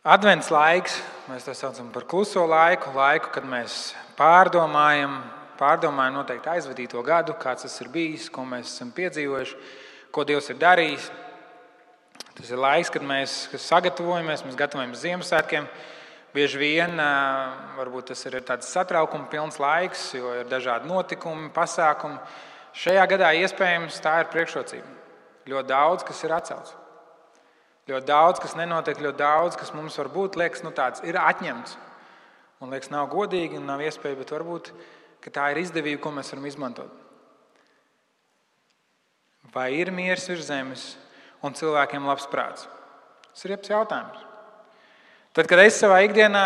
Advents laiks, mēs to saucam par kluso laiku, laiku, kad mēs pārdomājam, pārdomājam noteikti aizvadīto gadu, kāds tas ir bijis, ko mēs esam piedzīvojuši, ko Dievs ir darījis. Tas ir laiks, kad mēs sagatavojamies, mēs gatavojamies Ziemassvētkiem. Bieži vien varbūt tas ir tāds satraukuma pilns laiks, jo ir dažādi notikumi, pasākumi. Šajā gadā iespējams tā ir priekšrocība. Ļoti daudz, kas ir atcelts. Ļoti daudz, kas nenotiek, ļoti daudz, kas mums varbūt liekas, nu, tāds ir atņemts. Un liekas, nav godīgi un nav iespēja, bet varbūt tā ir izdevība, ko mēs varam izmantot. Vai ir miers virs zemes un cilvēkiem labs prāts? Tas ir jautājums. Tad, kad es savā ikdienā,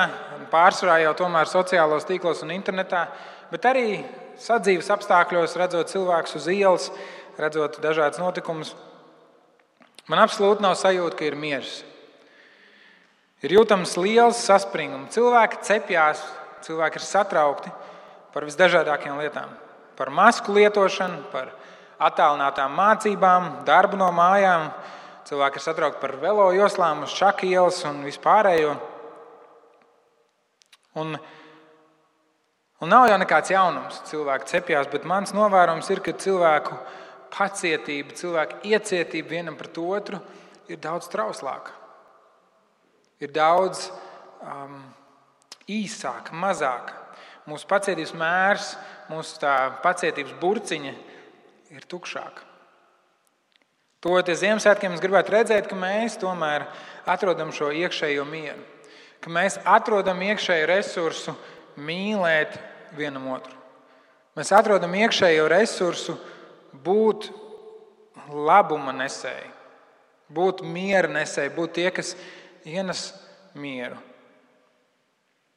pārsvarā jau tomēr sociālos tīklos un internetā, bet arī sadzīves apstākļos, redzot cilvēkus uz ielas, redzot dažādas notikumus, Man absolūti nav sajūta, ka ir miers. Ir jūtams liels saspringums. Cilvēki cepjas, cilvēki ir satraukti par visdažādākajām lietām. Par masku lietošanu, par attālinātām mācībām, darbu no mājām. Cilvēki ir satraukti par velo joslām, uz čaku ielas un vispārējo. Un, un nav jau nekāds jaunums, cilvēki cepjas, bet mans novērojums ir, ka cilvēku pacietība, cilvēka iecietība vienam pret otru ir daudz trauslāka. Ir daudz um, īsāka, mazāka. Mūsu pacietības mērs, mūsu pacietības burciņa ir tukšāka. Toties Ziemassvētkiem es gribētu redzēt, ka mēs tomēr atrodam šo iekšējo mieru, ka mēs atrodam iekšējo resursu mīlēt vienam otru. Mēs atrodam iekšējo resursu būt labuma nesēji, būt miera nesēji, būt tie, kas ienes mieru.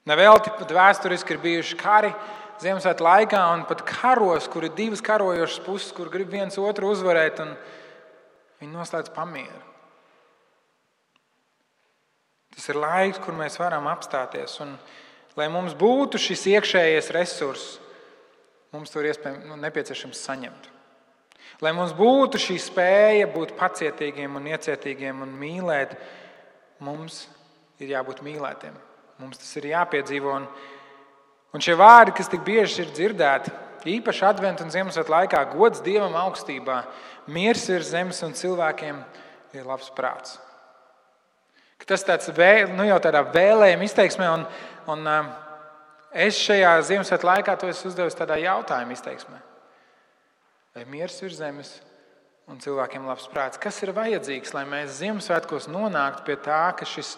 Nevelti pat vēsturiski ir bijuši kari Ziemassvētku laikā, un pat karos, kur ir divas karojošas puses, kur grib viens otru uzvarēt, un viņi noslēdz pamieru. Tas ir laiks, kur mēs varam apstāties. Un, lai mums būtu šis iekšējais resurss, mums to ir nu, nepieciešams saņemt. Lai mums būtu šī spēja būt pacietīgiem un iecietīgiem un mīlēt, mums ir jābūt mīlētiem. Mums tas ir jāpiedzīvo. Un, un šie vārdi, kas tik bieži ir dzirdēti, īpaši Adventu un Ziemassvētku laikā, gods Dievam augstībā, miers virs zemes un cilvēkiem ir labs prāts. Tas tāds vēl, nu jau tādā vēlējuma izteiksmē, un, un um, es šajā Ziemassvētku laikā to esmu uzdevis tādā jautājuma izteiksmē lai miers virs zemes un cilvēkiem labs prāts. Kas ir vajadzīgs, lai mēs Ziemassvētkos nonāktu pie tā, ka šis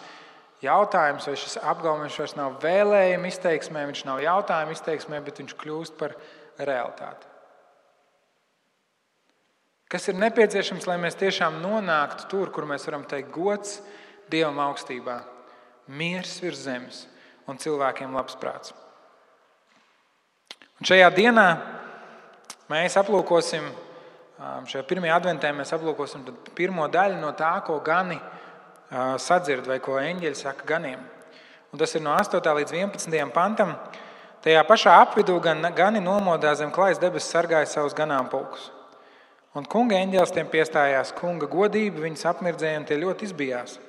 jautājums vai šis apgalvojums vairs nav vēlējuma izteiksmē, viņš nav jautājuma izteiksmē, bet viņš kļūst par realitāti. Kas ir nepieciešams, lai mēs tiešām nonāktu tur, kur mēs varam teikt, gods Dievam augstībā, miers virs zemes un cilvēkiem labs prāts. Un šajā dienā Mēs aplūkosim šajā pirmajā adventē, mēs aplūkosim pirmo daļu no tā, ko gani sadzird vai ko eņģeļi saka ganiem. Un tas ir no 8. līdz 11. pantam. Tajā pašā apvidū gan gani nomodā zem klājas debesis sargāja savus ganāmpulkus. Un kunga eņģēlis tiem piestājās, kunga godība viņus apmirdzēja un tie ļoti izbijās.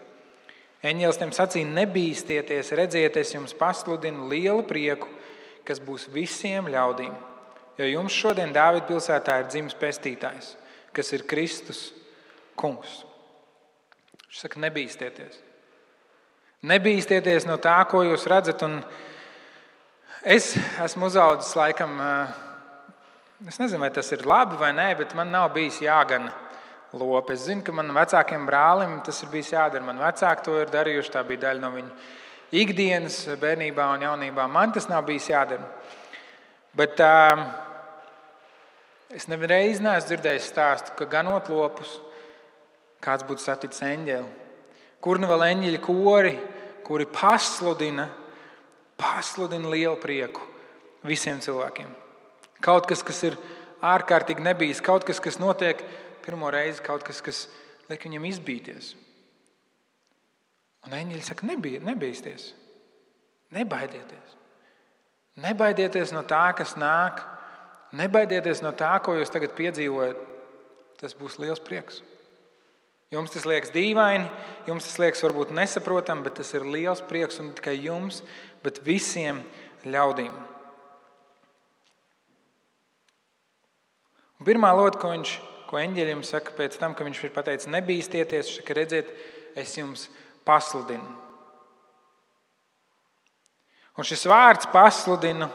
Eņģēlis tiem sacīja: Nebīsties, redziet, es jums pasludinu lielu prieku, kas būs visiem ļaudīm. Jo jums šodien Dāvida pilsētā ir dzimis pestītājs, kas ir Kristus kungs. Viņš saka, nebīsties. Nebīsties no tā, ko jūs redzat. Un es esmu uzaugusi laikam, eh, es nezinu, vai tas ir labi vai nē, bet man nav bijis jāgana lopi. Es zinu, ka manam vecākiem brālim tas ir bijis jādara. Man vecāki to ir darījuši, tā bija daļa no viņu ikdienas, bērnībā un jaunībā. Man tas nav bijis jādara. Bet uh, es nevienreiz neesmu dzirdējis stāstu, ka ganot lopus, kāds būtu saticis eņģeli. Kur nu vēl eņģeļi kori, kuri pasludina, pasludina lielu prieku visiem cilvēkiem. Kaut kas, kas ir ārkārtīgi nebijis, kaut kas, kas notiek pirmo reizi, kaut kas, kas liek viņam izbīties. Un eņģeļi saka, nebija, nebīsties, nebaidieties. Nebaidieties no tā, kas nāk. Nebaidieties no tā, ko jūs tagad piedzīvojat. Tas būs liels prieks. Jums tas liekas dīvaini, jums tas liekas varbūt nesaprotami, bet tas ir liels prieks un ne tikai jums, bet visiem ļaudīm. Un pirmā lieta, ko viņš, ko eņģeļiem saka pēc tam, kad viņš ir pateicis, nebīsties, ka redziet, es jums pasludinu. Un šis vārds pasludinu,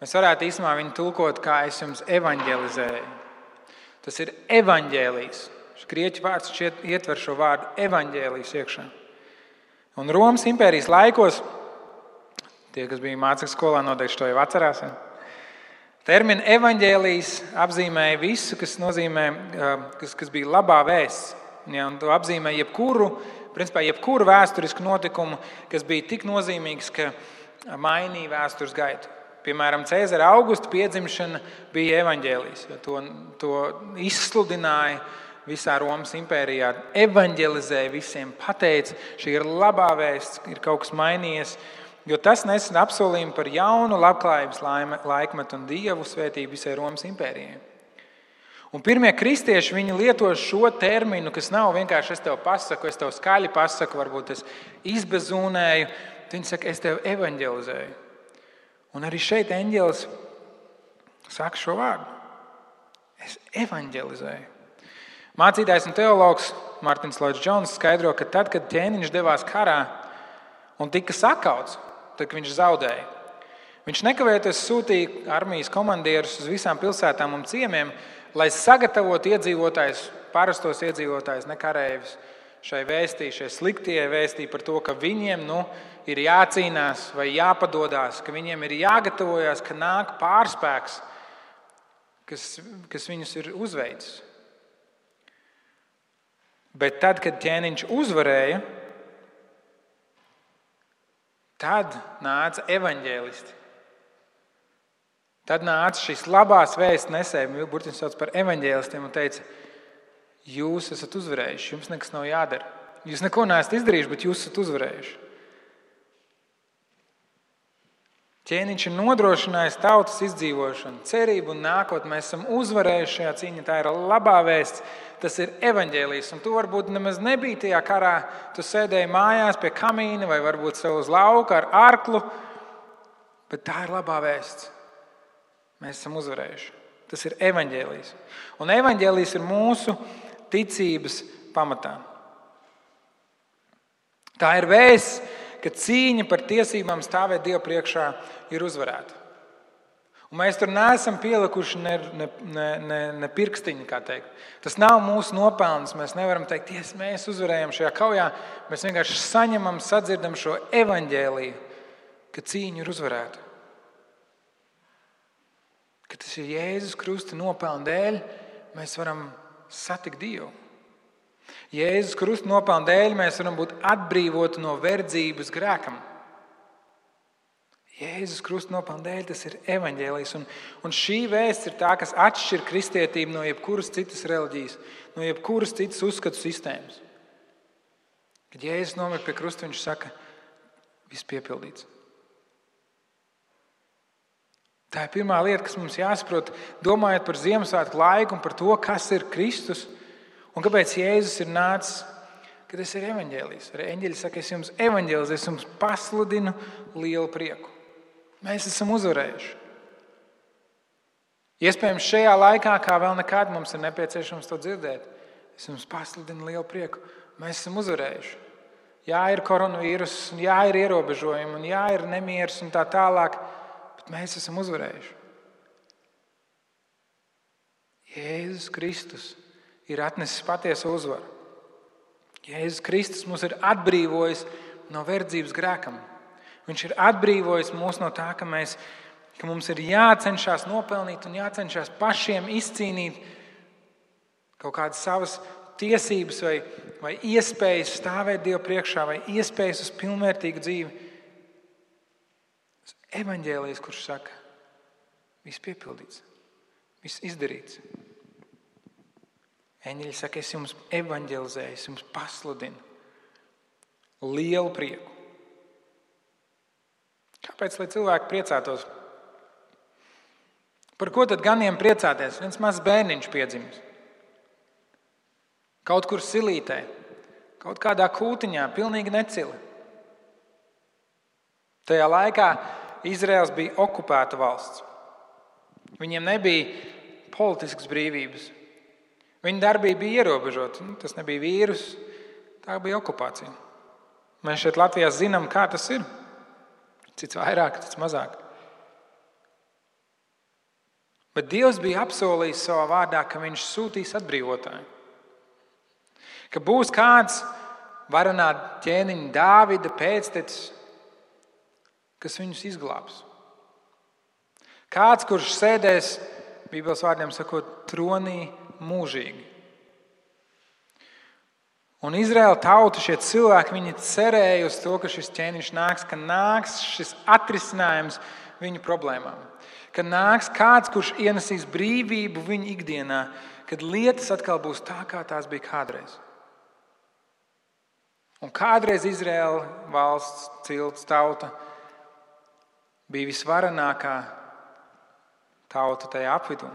mēs varētu īstenībā viņu tulkot kā es jums evanģelizēju. Tas ir evanģēlijs. Grieķu vārds ietver šo vārdu evanģēlijs iekšā. Un Romas impērijas laikos, tie, kas bija mācekļu skolā, noteikti to jau atcerās. Ja? Terminu evanģēlijs apzīmēja visu, kas, nozīmē, kas, kas bija labā vēsts. Ja, to apzīmē jebkuru, principā, jebkuru vēsturisku notikumu, kas bija tik nozīmīgs, ka mainīja vēstures gaitu. Piemēram, Cēzara augusta piedzimšana bija evaņģēlijs. To, to izsludināja visā Romas impērijā, evanģelizēja visiem, pateica, šī ir labā vēsts, ir kaut kas mainījies. Jo tas nesen apsolījumu par jaunu labklājības laikmetu un dievu svētību visai Romas impērijai. Un pirmie kristieši lieto šo terminu, kas nav vienkārši es tev pasaku, es tev skaļi pasaku, varbūt es izbezūnēju, Viņi saka, es tevi evanģelizēju. Un arī šeit eņģēlis saka šo vārdu. Es evanģelizēju. Mācītājs un teologs Mārtiņš Loģis Džons skaidro, ka tad, kad ķēniņš devās karā un tika sakauts, tad, viņš zaudēja, viņš nekavējoties sūtīja armijas komandierus uz visām pilsētām un ciemiemiem, lai sagatavotu iedzīvotājus, parastos iedzīvotājus, ne kareivis, šai vēstī, šai sliktajai vēstī par to, ka viņiem nu, ir jācīnās vai jāpadodas, ka viņiem ir jāgatavojas, ka nāk pārspēks, kas, kas viņus ir uzveicis. Bet tad, kad ķēniņš uzvarēja, tad nāca evaņģēlisti. Tad nāca šīs labās vēstures nesēji, burtiski sauc par evaņģēlistiem, un teica, jūs esat uzvarējuši, jums nekas nav jādara. Jūs neko neesat izdarījuši, bet jūs esat uzvarējuši. Ķēniņš ir nodrošinājis tautas izdzīvošanu, cerību un nākotni. Mēs esam uzvarējuši šajā cīņā. Tā ir labā vēsts, tas ir evaņģēlijs. Un tu varbūt nemaz nebija tajā karā. Tu sēdēji mājās pie kamīna vai varbūt sev uz lauka ar arklu. Bet tā ir labā vēsts. Mēs esam uzvarējuši. Tas ir evaņģēlijs. Un evaņģēlijs ir mūsu ticības pamatā. Tā ir vēsts, ka cīņa par tiesībām stāvēt Dievu priekšā ir uzvarēta. Un mēs tur neesam pielikuši ne, ne, ne, ne, ne pirkstiņu. Tas nav mūsu nopelns. Mēs nevaram teikt, ja mēs uzvarējam šajā kaujā. Mēs vienkārši saņemam, sadzirdam šo evaņģēliju, ka cīņa ir uzvarēta. Ka tas ir Jēzus Krusta nopelna dēļ, mēs varam satikt Dievu. Jēzus Krusta nopelna dēļ mēs varam būt atbrīvoti no verdzības grēkam. Jēzus Krusta nopelna dēļ tas ir evaņģēlijs. Un, un šī vēsts ir tā, kas atšķir kristietību no jebkuras citas reliģijas, no jebkuras citas uzskatu sistēmas. Kad Jēzus nomira pie krusta, viņš saka, viss piepildīts. Tā ir pirmā lieta, kas mums jāsaprot, domājot par Ziemassvētku laiku un par to, kas ir Kristus. Un kāpēc Jēzus ir nācis? Ka tas ir evanģēlijs. Arī eņģeļi saka, es jums evanģēlizēju, es jums pasludinu lielu prieku. Mēs esam uzvarējuši. Iespējams, šajā laikā, kā vēl nekad, mums ir nepieciešams to dzirdēt. Es jums pasludinu lielu prieku. Mēs esam uzvarējuši. Jā, ir koronavīrus, jā, ir ierobežojumi, jā, ir nemieris un tā tālāk, mēs esam uzvarējuši. Jēzus Kristus ir atnesis patiesu uzvaru. Jēzus Kristus mūs ir atbrīvojis no verdzības grēkam. Viņš ir atbrīvojis mūs no tā, ka, mēs, ka mums ir jācenšas nopelnīt un jācenšas pašiem izcīnīt kaut kādas savas tiesības vai, vai iespējas stāvēt Dievu priekšā, vai iespējas uz pilnvērtīgu dzīvi. Tas ir evaņģēlijs, kurš saka, viss piepildīts, viss izdarīts. Eņģeļi saka, es jums evanģelizēju, es jums pasludinu lielu prieku. Kāpēc lai cilvēki priecātos? Par ko tad ganiem priecāties? Viens mazs bērniņš piedzimis. kaut kur silītē, kaut kādā kūtiņā, pilnīgi necili. Tajā laikā Izraels bija okupēta valsts. Viņiem nebija politiskas brīvības. Viņa darbība bija ierobežota. Nu, tas nebija vīrus, tā bija okupācija. Mēs šeit Latvijā zinām, kā tas ir. Cits vairāk, cits mazāk. Bet Dievs bija apsolījis savā vārdā, ka Viņš sūtīs atbrīvotāju. Ka būs kāds varonā ķēniņa Dāvida pēctecis, kas viņus izglābs. Kāds, kurš sēdēs, Bībeles vārdiem sakot, tronī mūžīgi. Un Izraēla tauta, šie cilvēki, viņi cerēja uz to, ka šis ķēniņš nāks, ka nāks šis atrisinājums viņu problēmām. Ka nāks kāds, kurš ienesīs brīvību viņu ikdienā, kad lietas atkal būs tā, kā tās bija kādreiz. Un kādreiz Izraēla valsts, cilts tauta bija visvarenākā tauta tajā apvidū.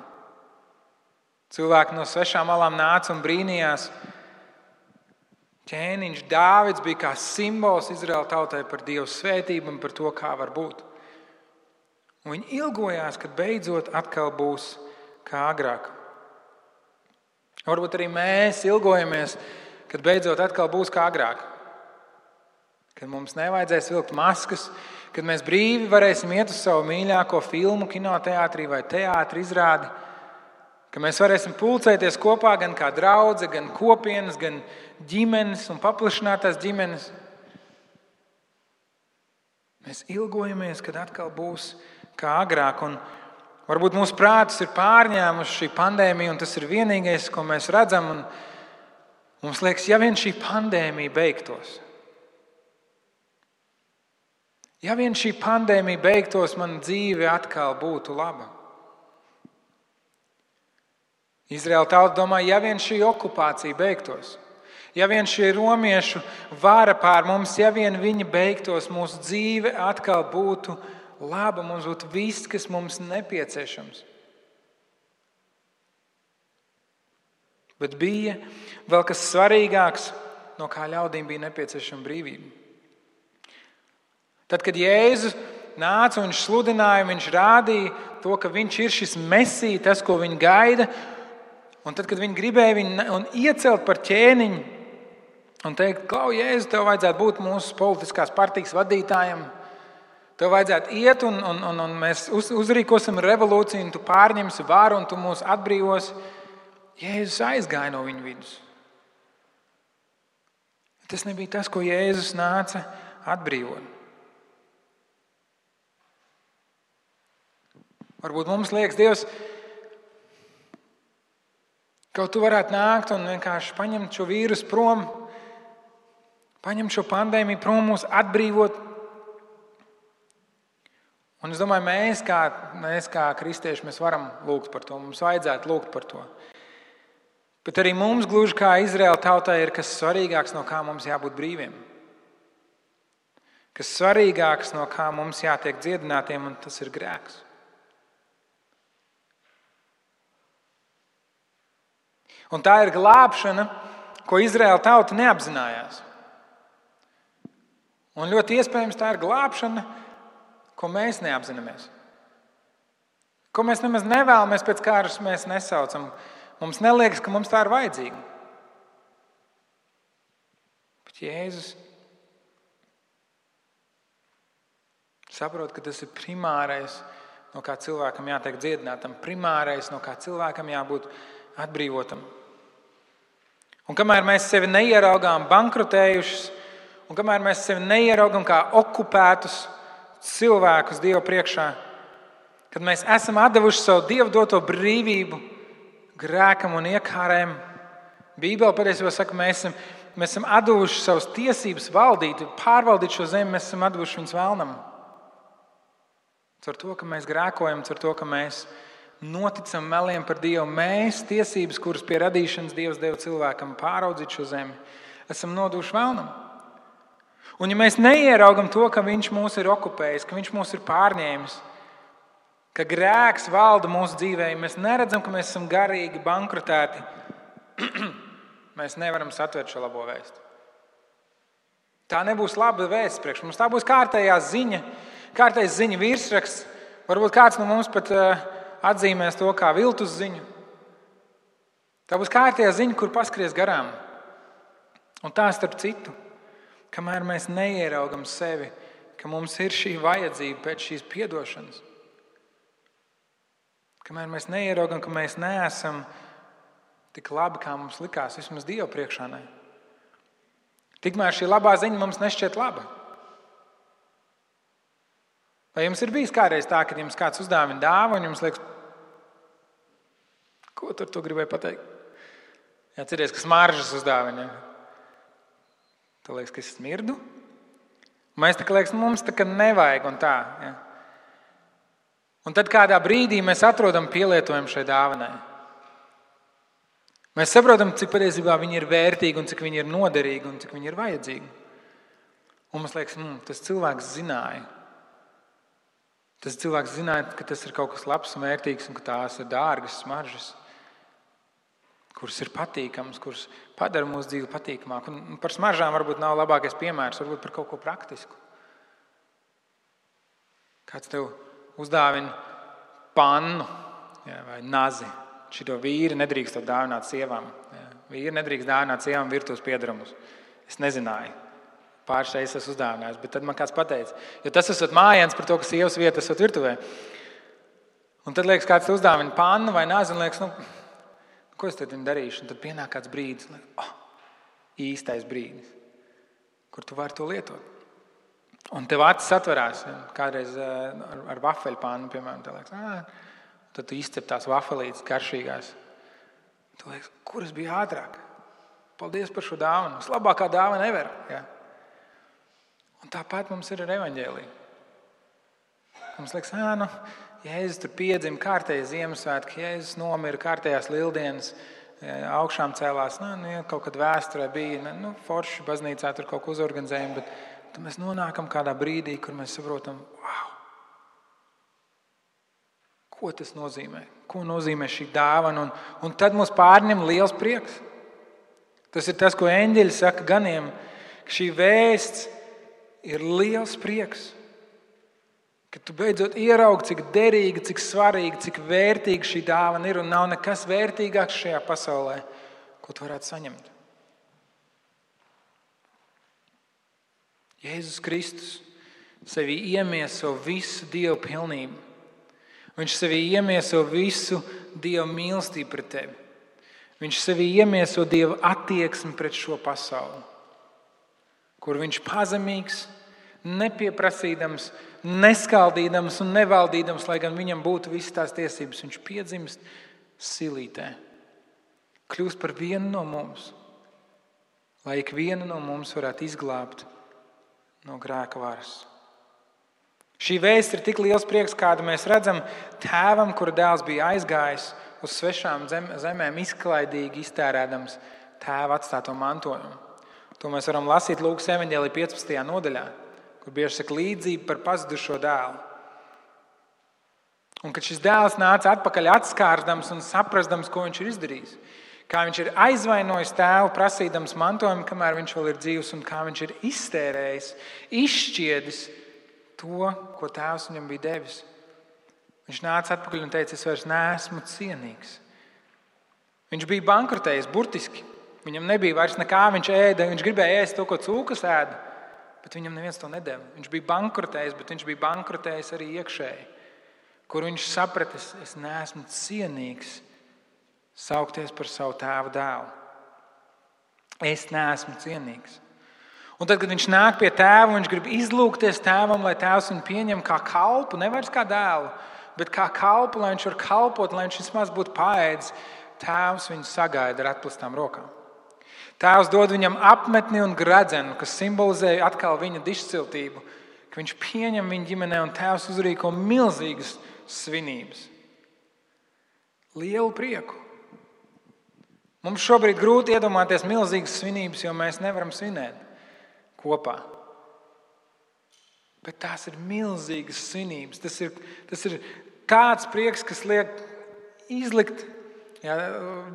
Cilvēki no svešām malām nāca un brīnījās, ķēniņš Dāvids bija kā simbols Izraēla tautai par Dieva svētību un par to, kā var būt. Un viņi ilgojās, kad beidzot atkal būs kā agrāk. Varbūt arī mēs ilgojamies, kad beidzot atkal būs kā agrāk. Kad mums nevajadzēs vilkt maskas, kad mēs brīvi varēsim iet uz savu mīļāko filmu, kinoteātrī vai teātrī izrādi ka mēs varēsim pulcēties kopā gan kā draugi, gan kopienas, gan ģimenes un paplašinātās ģimenes. Mēs ilgojamies, kad atkal būs kā agrāk. Un varbūt mūsu prātus ir pārņēmuši šī pandēmija, un tas ir vienīgais, ko mēs redzam. Mums liekas, ja vien šī pandēmija beigtos, ja vien šī pandēmija beigtos, man dzīve atkal būtu laba. Izraēla tauta domā, ja vien šī okupācija beigtos, ja vien šī romiešu vara pār mums, ja vien viņa beigtos, mūsu dzīve atkal būtu laba, mums būtu viss, kas mums nepieciešams. Bet bija vēl kas svarīgāks, no kā ļaudīm bija nepieciešama brīvība. Tad, kad Jēzus nāca un viņš sludināja, viņš rādīja to, ka viņš ir šis mesija, tas, ko viņi gaida, Un tad, kad viņi gribēja viņu iecelt par ķēniņu un teikt, Klau, Jēzu, tev vajadzētu būt mūsu politiskās partijas vadītājam, tev vajadzētu iet un, un, un, un mēs uz, uzrīkosim revolūciju, un tu pārņemsi varu un tu mūs atbrīvosi. Jēzus aizgāja no viņu vidus. Tas nebija tas, ko Jēzus nāca atbrīvot. Varbūt mums liekas, Dievs, Kaut tu varētu nākt un vienkārši paņemt šo vīrusu prom, paņemt šo pandēmiju prom, mūs atbrīvot. Un es domāju, mēs kā, mēs kā kristieši mēs varam lūgt par to. Mums vajadzētu lūgt par to. Bet arī mums, gluži kā Izraēla tautai, ir kas svarīgāks, no kā mums jābūt brīviem. Kas svarīgāks, no kā mums jātiek dziedinātiem, un tas ir grēks. Un tā ir glābšana, ko Izraēla tauta neapzinājās. Un ļoti iespējams tā ir glābšana, ko mēs neapzināmies. Ko mēs nemaz nevēlamies pēc kārtas, mēs nesaucam. Mums neliekas, ka mums tā ir vajadzīga. Bet Jēzus saprot, ka tas ir primārais, no kā cilvēkam jātiek dziedinātam, primārais, no kā cilvēkam jābūt atbrīvotam. Un kamēr mēs sevi neieraugām bankrotējušus, un kamēr mēs sevi neieraugām kā okupētus cilvēkus Dieva priekšā, kad mēs esam devuši savu Dievu doto brīvību grēkam un iekārēm, Bībelē patiesībā saka, mēs esam, mēs esam devuši savas tiesības valdīt, pārvaldīt šo zemi, mēs esam devuši viņus vēlnam. Ar to, ka mēs grēkojam, ar to, ka mēs noticam meliem par Dievu. Mēs, tiesības, kuras pie radīšanas Dievs deva cilvēkam pāraudzīt šo zemi, esam noduši vēlnam. Un ja mēs neieraugam to, ka Viņš mūs ir okupējis, ka Viņš mūs ir pārņēmis, ka grēks valda mūsu dzīvē, mēs neredzam, ka mēs esam garīgi bankrotēti. mēs nevaram satvert šo labo vēstu. Tā nebūs laba vēsts priekš mums. Tā būs kārtējā ziņa, kārtējs ziņa virsraksts. Varbūt kāds no mums pat uh, atzīmēs to kā viltus ziņu. Tā būs kārtējā ziņa, kur paskries garām. Un tā starp citu, kamēr mēs neieraugam sevi, ka mums ir šī vajadzība pēc šīs atdošanas, kamēr mēs neieraugam, ka mēs neesam tik labi, kā mums likās, vismaz Dieva priekšā. Ne. Tikmēr šī labā ziņa mums nešķiet laba. Vai jums ir bijis kādreiz tā, ka jums kāds uzdāvina dāvanu, un jums liekas, ko tur tu gribēji pateikt? Jā, cerieties, ka smaržas uzdāvina. Tad liekas, ka es smirdu. Mēs tā kā liekas, mums tā kā nevajag un tā. Ja? Un tad kādā brīdī mēs atrodam pielietojumu šai dāvanai. Mēs saprotam, cik patiesībā viņi ir vērtīgi, un cik viņi ir noderīgi un cik viņi ir vajadzīgi. Un mums liekas, mm, tas cilvēks zināja. Tas cilvēks zināja, ka tas ir kaut kas labs un vērtīgs, un ka tās ir dārgas smaržas, kuras ir patīkamas, kuras padara mūsu dzīvi patīkamāku. Un par smaržām varbūt nav labākais piemērs, varbūt par kaut ko praktisku. Kāds tev uzdāvina pannu jā, vai nazi Šito vīri nedrīkst dāvināt sievām. Vīri nedrīkst dāvināt sievām virtuves piedarumus. Es nezināju. Pāris reizes esmu uzdāvinājis, bet tad man kāds pateica, jo tas esat mājiens par to, ka sievas vieta esat virtuvē. Un tad liekas, kāds uzdāvina pannu vai nāzi, un liekas, nu, ko es tad darīšu? Un tad pienāk kāds brīdis, liekas, oh, īstais brīdis, kur tu vari to lietot. Un tev acis atverās. Kādreiz eh, ar, ar vafeļu pānu, piemēram, tā liekas, ah, Tad tu izcep tās vafelītes garšīgās. Tu liekas, kur es biju ātrāk? Paldies par šo dāvanu. Vislabākā dāvana nevar. Ja? Un tāpat mums ir ar evaņģēliju. Mums liekas, ka nu, Jēzus tur piedzima kārtēji Ziemassvētki, Jēzus nomira kārtējās lieldienas, augšām cēlās. Nu, nu, kaut kad vēsturē bija nu, forši baznīcā, tur kaut ko uzorganizējām, bet mēs nonākam kādā brīdī, kur mēs saprotam, wow, Ko tas nozīmē? Ko nozīmē šī dāvana? Un, un tad mums pārņem liels prieks. Tas ir tas, ko eņģeļi saka ganiem, ka šī vēsts ir liels prieks. Ka tu beidzot ieraugi, cik derīga, cik svarīga, cik vērtīga šī dāvana ir. Un nav nekas vērtīgāks šajā pasaulē, ko tu varētu saņemt. Jēzus Kristus sevi iemieso visu dievu pilnību. Viņš sevī iemieso visu Dieva mīlestību pret tevi. Viņš sevī iemieso Dieva attieksmi pret šo pasauli, kur viņš ir pazemīgs, nepieprasīdams, neskaldīdams un nevaldīdams, lai gan viņam būtu visas tās tiesības. Viņš piedzimst silītē, kļūst par vienu no mums, lai ik viena no mums varētu izglābt no grēka varas. Šī vēsts ir tik liels prieks, kādu mēs redzam tēvam, kura dēls bija aizgājis uz svešām zem, zemēm, izklaidīgi iztērēdams tēva atstāto mantojumu. To mēs varam lasīt Lūkas evanģēlī 15. nodaļā, kur bieži saka līdzība par pazudušo dēlu. Un kad šis dēls nāca atpakaļ atskārdams un saprastams, ko viņš ir izdarījis, kā viņš ir aizvainojis tēvu, prasīdams mantojumu, kamēr viņš vēl ir dzīvs, un kā viņš ir iztērējis, izšķiedis to, ko tēvs viņam bija devis. Viņš nāca atpakaļ un teica, es vairs neesmu cienīgs. Viņš bija bankrotējis, burtiski. Viņam nebija vairs nekā, viņš ēda, viņš gribēja ēst to, ko cūkas ēda, bet viņam neviens to nedēva. Viņš bija bankrotējis, bet viņš bija bankrotējis arī iekšēji, kur viņš saprata, es, es neesmu cienīgs saukties par savu tēvu dēlu. Es neesmu cienīgs. Un tad, kad viņš nāk pie tēva, viņš grib izlūgties tēvam, lai tēvs viņu pieņem kā kalpu, nevis kā dēlu, bet kā kalpu, lai viņš var kalpot, lai viņš vismaz būtu paēdis. Tēvs viņu sagaida ar atklātām rokām. Tēvs dod viņam apmetni un gradzenu, kas simbolizē atkal viņa dišciltību, ka viņš pieņem viņu ģimenē un tēvs uzrīko milzīgas svinības. Lielu prieku. Mums šobrīd grūti iedomāties milzīgas svinības, jo mēs nevaram svinēt kopā. Bet tās ir milzīgas svinības. Tas ir, tas ir tāds prieks, kas liek izlikt Ja,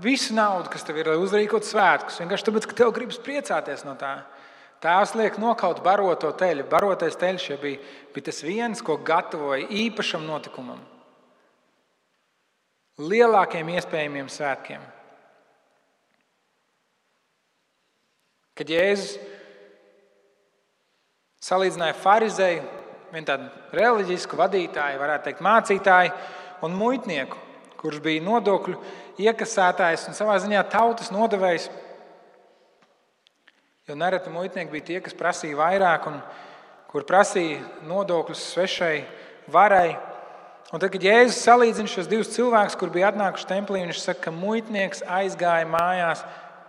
visu naudu, kas tev ir, lai uzrīkotu svētkus, vienkārši tāpēc, ka tev gribas priecāties no tā. Tēvs liek nokaut baroto teļu. Barotais teļš ja bija, bija tas viens, ko gatavoja īpašam notikumam. Lielākiem iespējamiem svētkiem. Kad Jēzus salīdzināja farizēju, vienu tādu reliģisku vadītāju, varētu teikt, mācītāju un muitnieku, kurš bija nodokļu iekasētājs un savā ziņā tautas nodevējs. Jo nereti muitnieki bija tie, kas prasīja vairāk un kur prasīja nodokļus svešai varai. Un tad, kad Jēzus salīdzina šos divus cilvēkus, kur bija atnākuši templī, viņš saka, ka muitnieks aizgāja mājās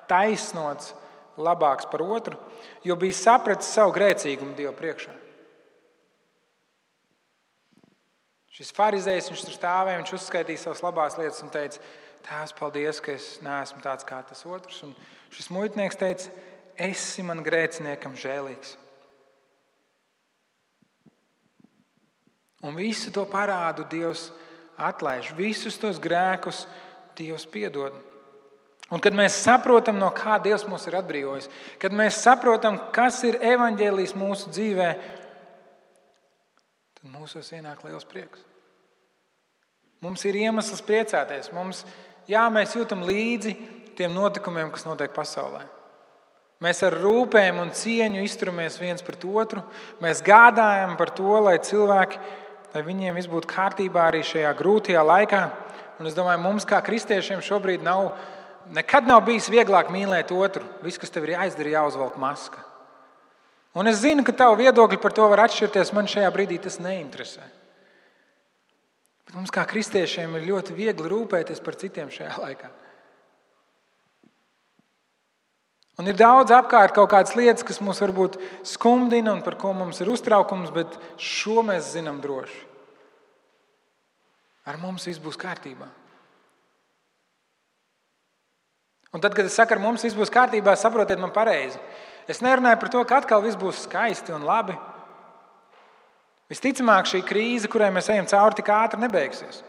taisnots, labāks par otru, jo bija sapratis savu grēcīgumu Dieva priekšā. Šis farizējs, viņš tur stāvēja, viņš uzskaitīja savas labās lietas un teica, Tēvs, paldies, ka es neesmu tāds kā tas otrs. Un šis muitnieks teica, esi man grēciniekam žēlīgs. Un visu to parādu Dievs atlaiž, visus tos grēkus Dievs piedod. Un kad mēs saprotam, no kā Dievs mūs ir atbrīvojis, kad mēs saprotam, kas ir evaņģēlijs mūsu dzīvē, tad mūsos ienāk liels prieks. Mums ir iemesls priecāties. Mums, jā, mēs jūtam līdzi tiem notikumiem, kas notiek pasaulē. Mēs ar rūpēm un cieņu izturamies viens pret otru. Mēs gādājam par to, lai cilvēki, lai viņiem viss būtu kārtībā arī šajā grūtajā laikā. Un es domāju, mums kā kristiešiem šobrīd nav nekad nav bijis vieglāk mīlēt otru. Viss, kas tev ir jāizdara, jāuzvelk maska. Un es zinu, ka tavu viedokļi par to var atšķirties. Man šajā brīdī tas neinteresē. Mums, kā kristiešiem, ir ļoti viegli rūpēties par citiem šajā laikā. Un ir daudz apkārt kaut kādas lietas, kas mums varbūt skumdina un par ko mums ir uztraukums, bet šo mēs zinām droši. Ar mums viss būs kārtībā. Un tad, kad es saku, ka mums viss būs kārtībā, saprotiet man pareizi. Es nerunāju par to, ka atkal viss būs skaisti un labi. Visticamāk, šī krīze, kurai mēs ejam cauri, tik ātri nebeigsies.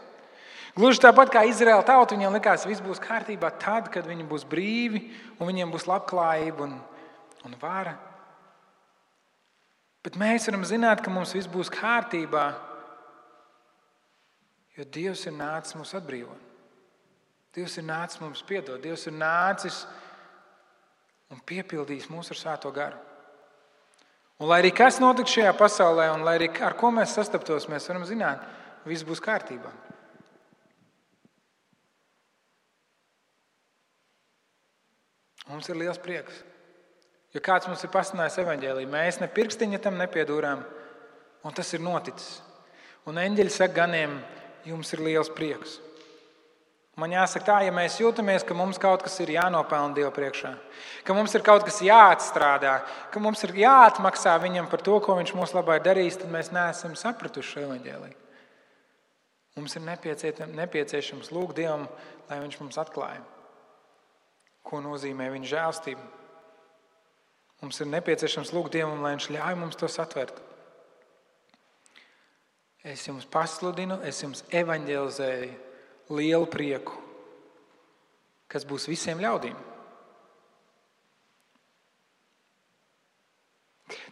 Gluži tāpat kā Izraēla tauta, viņiem likās, ka viss būs kārtībā tad, kad viņi būs brīvi un viņiem būs labklājība un, un vara. Bet mēs varam zināt, ka mums viss būs kārtībā, jo Dievs ir nācis mūs atbrīvot. Dievs ir nācis mums piedot, Dievs ir nācis un piepildījis mūs ar svēto garu. Un, lai arī kas notiktu šajā pasaulē, un lai arī ar ko mēs sastaptos, mēs varam zināt, viss būs kārtībā. Mums ir liels prieks. Jo kāds mums ir pasludinājis evaņģēlīju, mēs ne pirkstiņa tam nepiedūrām, un tas ir noticis. Un eņģeļi saka ganiem, jums ir liels prieks. Man jāsaka, tā, ja mēs jūtamies, ka mums kaut kas ir jānopelna Dieva priekšā, ka mums ir kaut kas jāatstrādā, ka mums ir jāatmaksā viņam par to, ko viņš mūsu labā ir darījis, tad mēs neesam sapratuši šo evaņģēliju. Mums ir nepieciešams lūgt Dievam, lai Viņš mums atklāja, ko nozīmē Viņa žēlstība. Mums ir nepieciešams lūgt Dievam, lai Viņš ļauj mums to satvert. Es jums pasludinu, es jums evanģelizēju lielu prieku, kas būs visiem ļaudīm.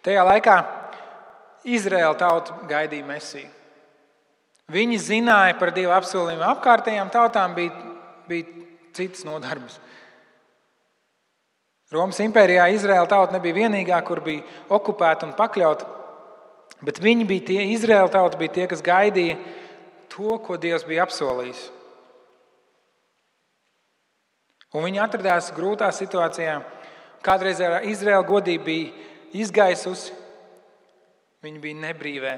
Tajā laikā Izraēla tauta gaidīja mesiju. Viņi zināja par Dieva apsolījumu. Apkārtējām tautām bija, bija citas nodarbes. Romas impērijā Izraēla tauta nebija vienīgā, kur bija okupēta un pakļauta, bet viņi bija tie, Izraēla tauta bija tie, kas gaidīja to, ko Dievs bija apsolījis. Un viņi atradās grūtā situācijā. Kādreiz Izraēla godība bija izgaisusi, viņi bija nebrīvē.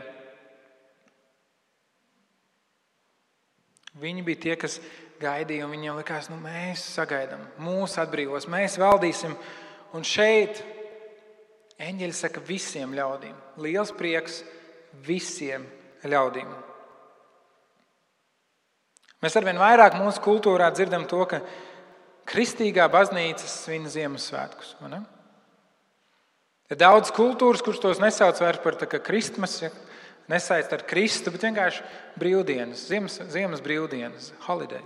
Viņi bija tie, kas gaidīja, un viņiem likās, nu, mēs sagaidām, mūsu atbrīvos, mēs valdīsim. Un šeit eņģeļi saka visiem ļaudīm. Liels prieks visiem ļaudīm. Mēs arvien vairāk mūsu kultūrā dzirdam to, ka Kristīgā baznīca svin Ziemassvētkus. Ir daudz kultūras, kuras tos nesauc vairs par kristmas, ja, nesaist ar Kristu, bet vienkārši brīvdienas, ziemas, ziemas brīvdienas, holiday.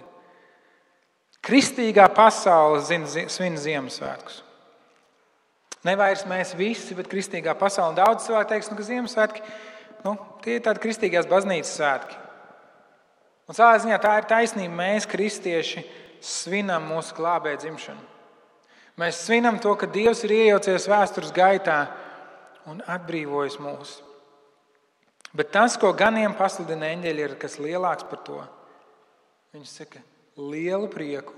Kristīgā pasaule svin Ziemassvētkus. Nevairs mēs visi, bet kristīgā pasaule. Daudz cilvēku teiks, nu, ka Ziemassvētki nu, tie ir tādi kristīgās baznīcas svētki. Un savā ziņā tā ir taisnība. Mēs, kristieši, svinam mūsu glābēju dzimšanu. Mēs svinam to, ka Dievs ir iejaucies vēstures gaitā un atbrīvojis mūs. Bet tas, ko ganiem pasludina eņģeļi, ir kas lielāks par to. Viņš saka, lielu prieku,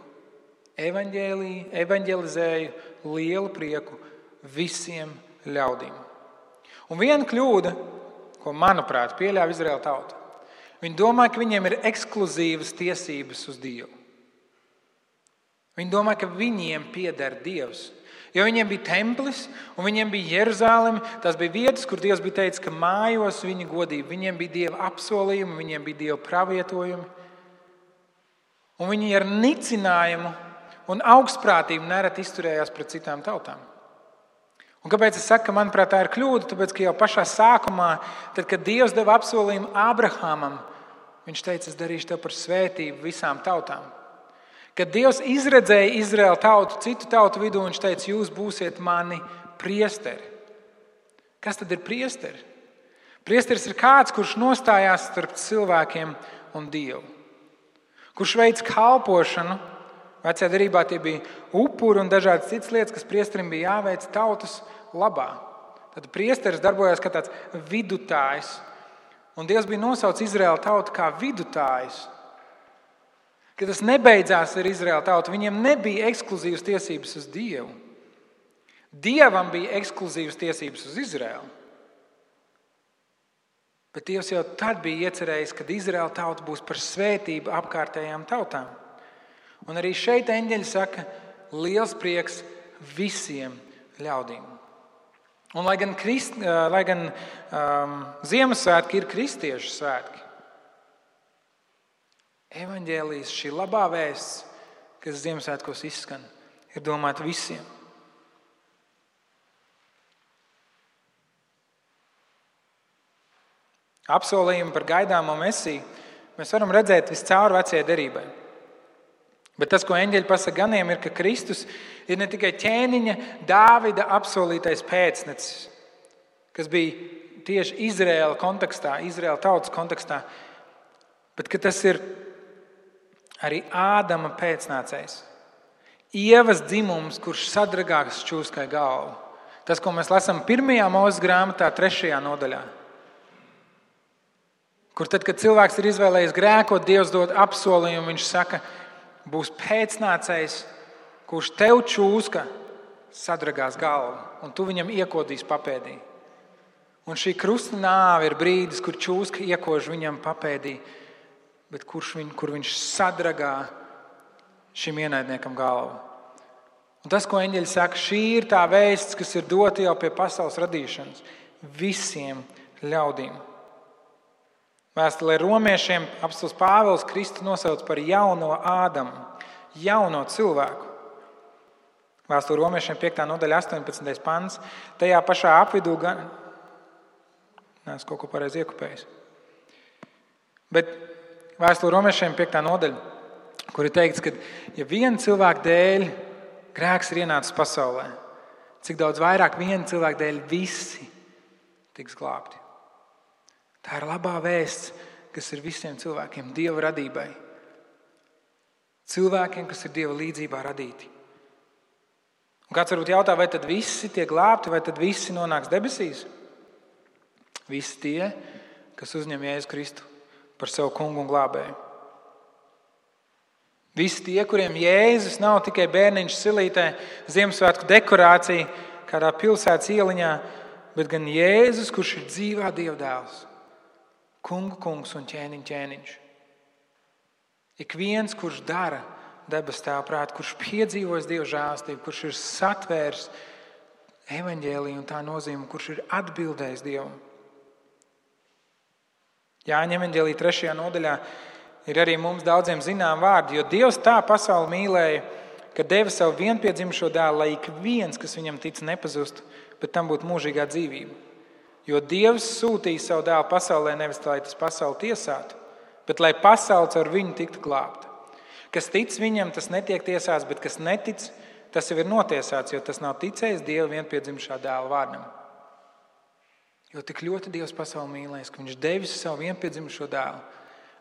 evanģelizēju lielu prieku visiem ļaudīm. Un viena kļūda, ko manuprāt pieļāva Izraēla tauta, viņi domā, ka viņiem ir ekskluzīvas tiesības uz Dievu. Viņi domā, ka viņiem pieder Dievs. Jo viņiem bija templis, un viņiem bija Jeruzaleme. Tas bija vietas, kur Dievs bija teicis, ka mājos viņa godība. Viņiem bija Dieva apsolījumi, viņiem bija Dieva pravietojumi. Un viņi ar nicinājumu un augstprātību nereti izturējās pret citām tautām. Un kāpēc es saku, ka manuprāt, tā ir kļūda? Tāpēc, ka jau pašā sākumā, tad, kad Dievs deva apsolījumu Abrahamam, viņš teica, es darīšu tev par svētību visām tautām. Kad Dievs izredzēja Izraēlu tautu, citu tautu vidū, viņš teica, jūs būsiet mani priesteri. Kas tad ir priesteri? Priesteris ir kāds, kurš nostājās starp cilvēkiem un Dievu, kurš veids kalpošanu Vecajā darbā tie bija upuri un dažādas citas lietas, kas priesterim bija jāveic tautas labā. Tad priesteris darbojās kā tāds vidutājs. Un Dievs bija nosaucis Izraēlu tautu kā vidutājs. Kad tas nebeidzās ar Izraēlu tautu, viņiem nebija ekskluzīvas tiesības uz Dievu. Dievam bija ekskluzīvas tiesības uz Izraēlu. Bet Dievs jau tad bija iecerējis, ka Izraēla tauta būs par svētību apkārtējām tautām. Un arī šeit eņģeļi saka, liels prieks visiem ļaudīm. Un, lai gan, krist, lai gan um, Ziemassvētki ir kristiešu svētki, evaņģēlijas šī labā vēsts, kas Ziemassvētkos izskan, ir domāta visiem. Apsolījumu par gaidāmo mesiju mēs varam redzēt viscaur vecajai derībai. Bet tas, ko eņģeļi pasaka ganiem, ir, ka Kristus ir ne tikai ķēniņa, Dāvida apsolītais pēcnecis, kas bija tieši Izraēla kontekstā, Izraēla tautas kontekstā, bet tas ir arī Ādama pēcnācējs. Ievas dzimums, kurš sadragās čūskai galvu. Tas, ko mēs lasām pirmajā mūža grāmatā, trešajā nodaļā. Kur tad, kad cilvēks ir izvēlējies grēkot, Dievs dod apsolījumu, viņš saka, ka būs pēcnācējs, kurš tev čūska sadragās galvu, un tu viņam iekodīsi papēdī. Un šī krusta nāve ir brīdis, kur čūska iekož viņam papēdī, bet kurš viņ, kur viņš sadragā šim ienaidniekam galvu. Un tas, ko eņģeļi saka, šī ir tā vēsts, kas ir dota jau pie pasaules radīšanas visiem ļaudīm. Vēstulē romiešiem apstults Pāvils Kristu nosauc par jauno Ādamu, jauno cilvēku. Vēstulē romiešiem 5. nodaļa, 18. pants. Tajā pašā apvidū gan. Nē, es kaut ko pareizi iekupēju. Bet vēstulē romiešiem 5. nodaļa, kur ir teikts, ka ja viena cilvēka dēļ grēks ir ienācis pasaulē, cik daudz vairāk viena cilvēka dēļ visi tiks glābti. Tā ir labā vēsts, kas ir visiem cilvēkiem, Dieva radībai. Cilvēkiem, kas ir Dieva līdzjūtībā radīti. Un kāds varbūt jautā, vai tad visi tiek glābti, vai tad visi nonāks debesīs? Visi tie, kas uzņem Jēzu Kristu par savu kungu un glābēju. Visi tie, kuriem Jēzus nav tikai bērniņš silītē, Ziemassvētku dekorācija kādā pilsētas ieliņā, bet gan Jēzus, kurš ir dzīvā Dieva dēls kungu kungs un ķēniņ ķēniņš. Ik viens, kurš dara debesu tēva prātu, kurš piedzīvos Dieva žēlstību, kurš ir satvērs evaņģēlīju un tā nozīme, kurš ir atbildējis Dievam. Jāņem evaņģēlīja trešajā nodaļā ir arī mums daudziem zinām vārdi, jo Dievs tā pasauli mīlēja, ka deva savu vienpiedzimušo dēlu, lai ik viens, kas viņam tic, nepazustu, bet tam būtu mūžīgā dzīvība. Jo Dievs sūtīja savu dēlu pasaulē nevis lai tas pasauli tiesātu, bet lai pasaule ar viņu tiktu glābta. Kas tic viņam, tas netiek tiesāts, bet kas netic, tas jau ir notiesāts, jo tas nav ticējis Dieva vienpiedzimušā dēla vārdam. Jo tik ļoti Dievs pasauli mīlēs, ka Viņš devis savu vienpiedzimušo dēlu,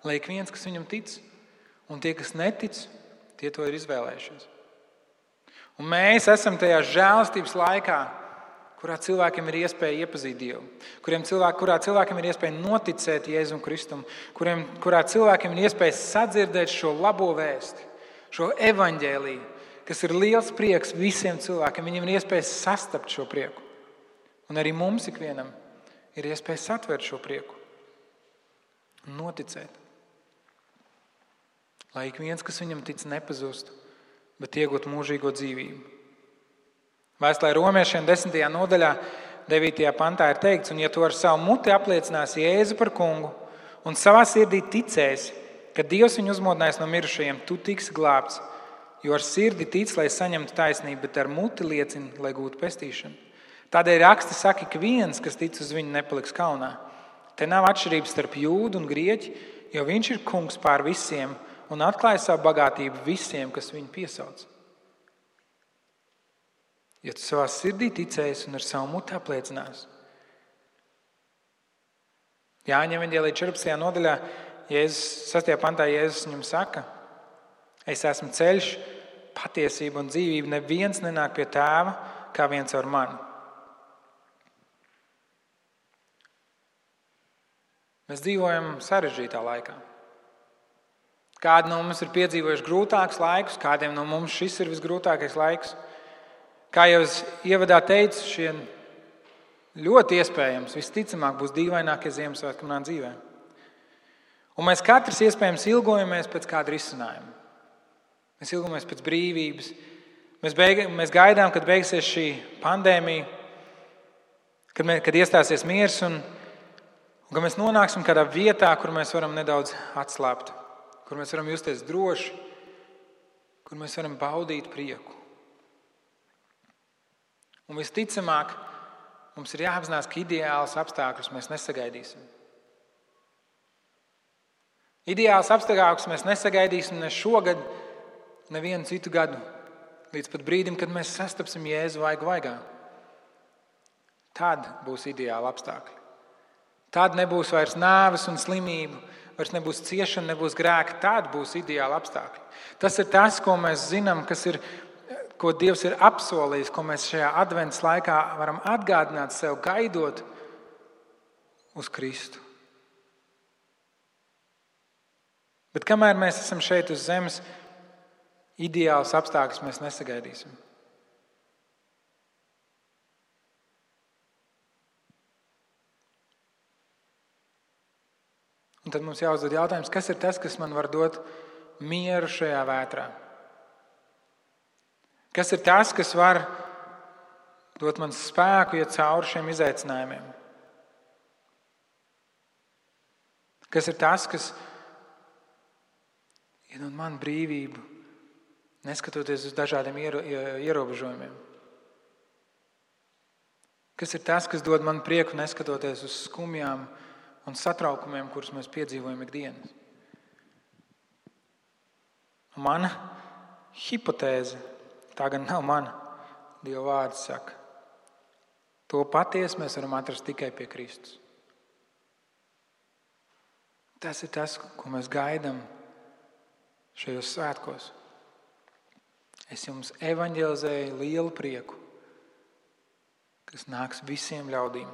lai ik viens, kas viņam tic, un tie, kas netic, tie to ir izvēlējušies. Un mēs esam tajā žēlastības laikā, kurā cilvēkiem ir iespēja iepazīt Dievu, kuriem cilvēk, kurā cilvēkiem ir iespēja noticēt Jēzum Kristum, kuriem, kurā cilvēkiem ir iespēja sadzirdēt šo labo vēstu, šo evaņģēlīju, kas ir liels prieks visiem cilvēkiem. Viņiem ir iespēja sastapt šo prieku. Un arī mums ikvienam ir iespēja satvert šo prieku un noticēt. Lai ik viens, kas viņam tic, nepazustu, bet iegūtu mūžīgo dzīvību. Vēstulē romiešiem 10. nodaļā, 9. pantā ir teikts, un ja tu ar savu muti apliecināsi Jēzu par kungu un savā sirdī ticēsi, ka Dievs viņu uzmodinājis no mirušajiem, tu tiksi glābts. Jo ar sirdi tic, lai saņemtu taisnību, bet ar muti liecina, lai gūtu pestīšanu. Tādēļ raksti saka, ka viens, kas tic uz viņu, nepaliks kaunā. Te nav atšķirības starp jūdu un grieķi, jo viņš ir kungs pār visiem un atklāja savu bagātību visiem, kas viņu piesauc. Ja tu savā sirdī ticēsi un ar savu mutu apliecināsi. Jāņem līdz 14. nodaļā, Jēzus 6. pantā Jēzus viņam saka, es esmu ceļš, patiesība un dzīvība. Neviens nenāk pie tēva kā viens ar mani. Mēs dzīvojam sarežģītā laikā. Kādi no mums ir piedzīvojuši grūtākus laikus, kādiem no mums šis ir visgrūtākais laiks. Kā jau es ievadā teicu, šie ļoti iespējams, visticamāk, būs dīvainākie Ziemassvētki manā dzīvē. Un mēs katrs iespējams ilgojamies pēc kāda risinājuma. Mēs ilgojamies pēc brīvības. Mēs, beig, mēs gaidām, kad beigsies šī pandēmija, kad, mē, kad iestāsies miers un, un ka mēs nonāksim kādā vietā, kur mēs varam nedaudz atslābt, kur mēs varam justies droši, kur mēs varam baudīt prieku. Un visticamāk, mums ir jāapzinās, ka ideālus apstākļus mēs nesagaidīsim. Ideāls apstākļus mēs nesagaidīsim ne šogad, nevienu citu gadu, līdz pat brīdim, kad mēs sastapsim Jēzu vaigu vaigā. Tad būs ideāli apstākļi. Tad nebūs vairs nāves un slimību, vairs nebūs ciešana, nebūs grēka. Tad būs ideāli apstākļi. Tas ir tas, ko mēs zinām, kas ir ko Dievs ir apsolījis, ko mēs šajā adventas laikā varam atgādināt sev, gaidot uz Kristu. Bet kamēr mēs esam šeit uz zemes, ideāls apstākļus mēs nesagaidīsim. Un tad mums jāuzdod jautājums, kas ir tas, kas man var dot mieru šajā vētrā? Kas ir tas, kas var dot man spēku iet cauri šiem izaicinājumiem? Kas ir tas, kas iedod man brīvību, neskatoties uz dažādiem ierobežojumiem? Kas ir tas, kas dod man prieku, neskatoties uz skumjām un satraukumiem, kurus mēs piedzīvojam ikdienas? Mana hipotēze Tā gan nav mana. Dieva vārds saka, to patiesi mēs varam atrast tikai pie Kristus. Tas ir tas, ko mēs gaidām šajos svētkos. Es jums evanģelizēju lielu prieku, kas nāks visiem ļaudīm.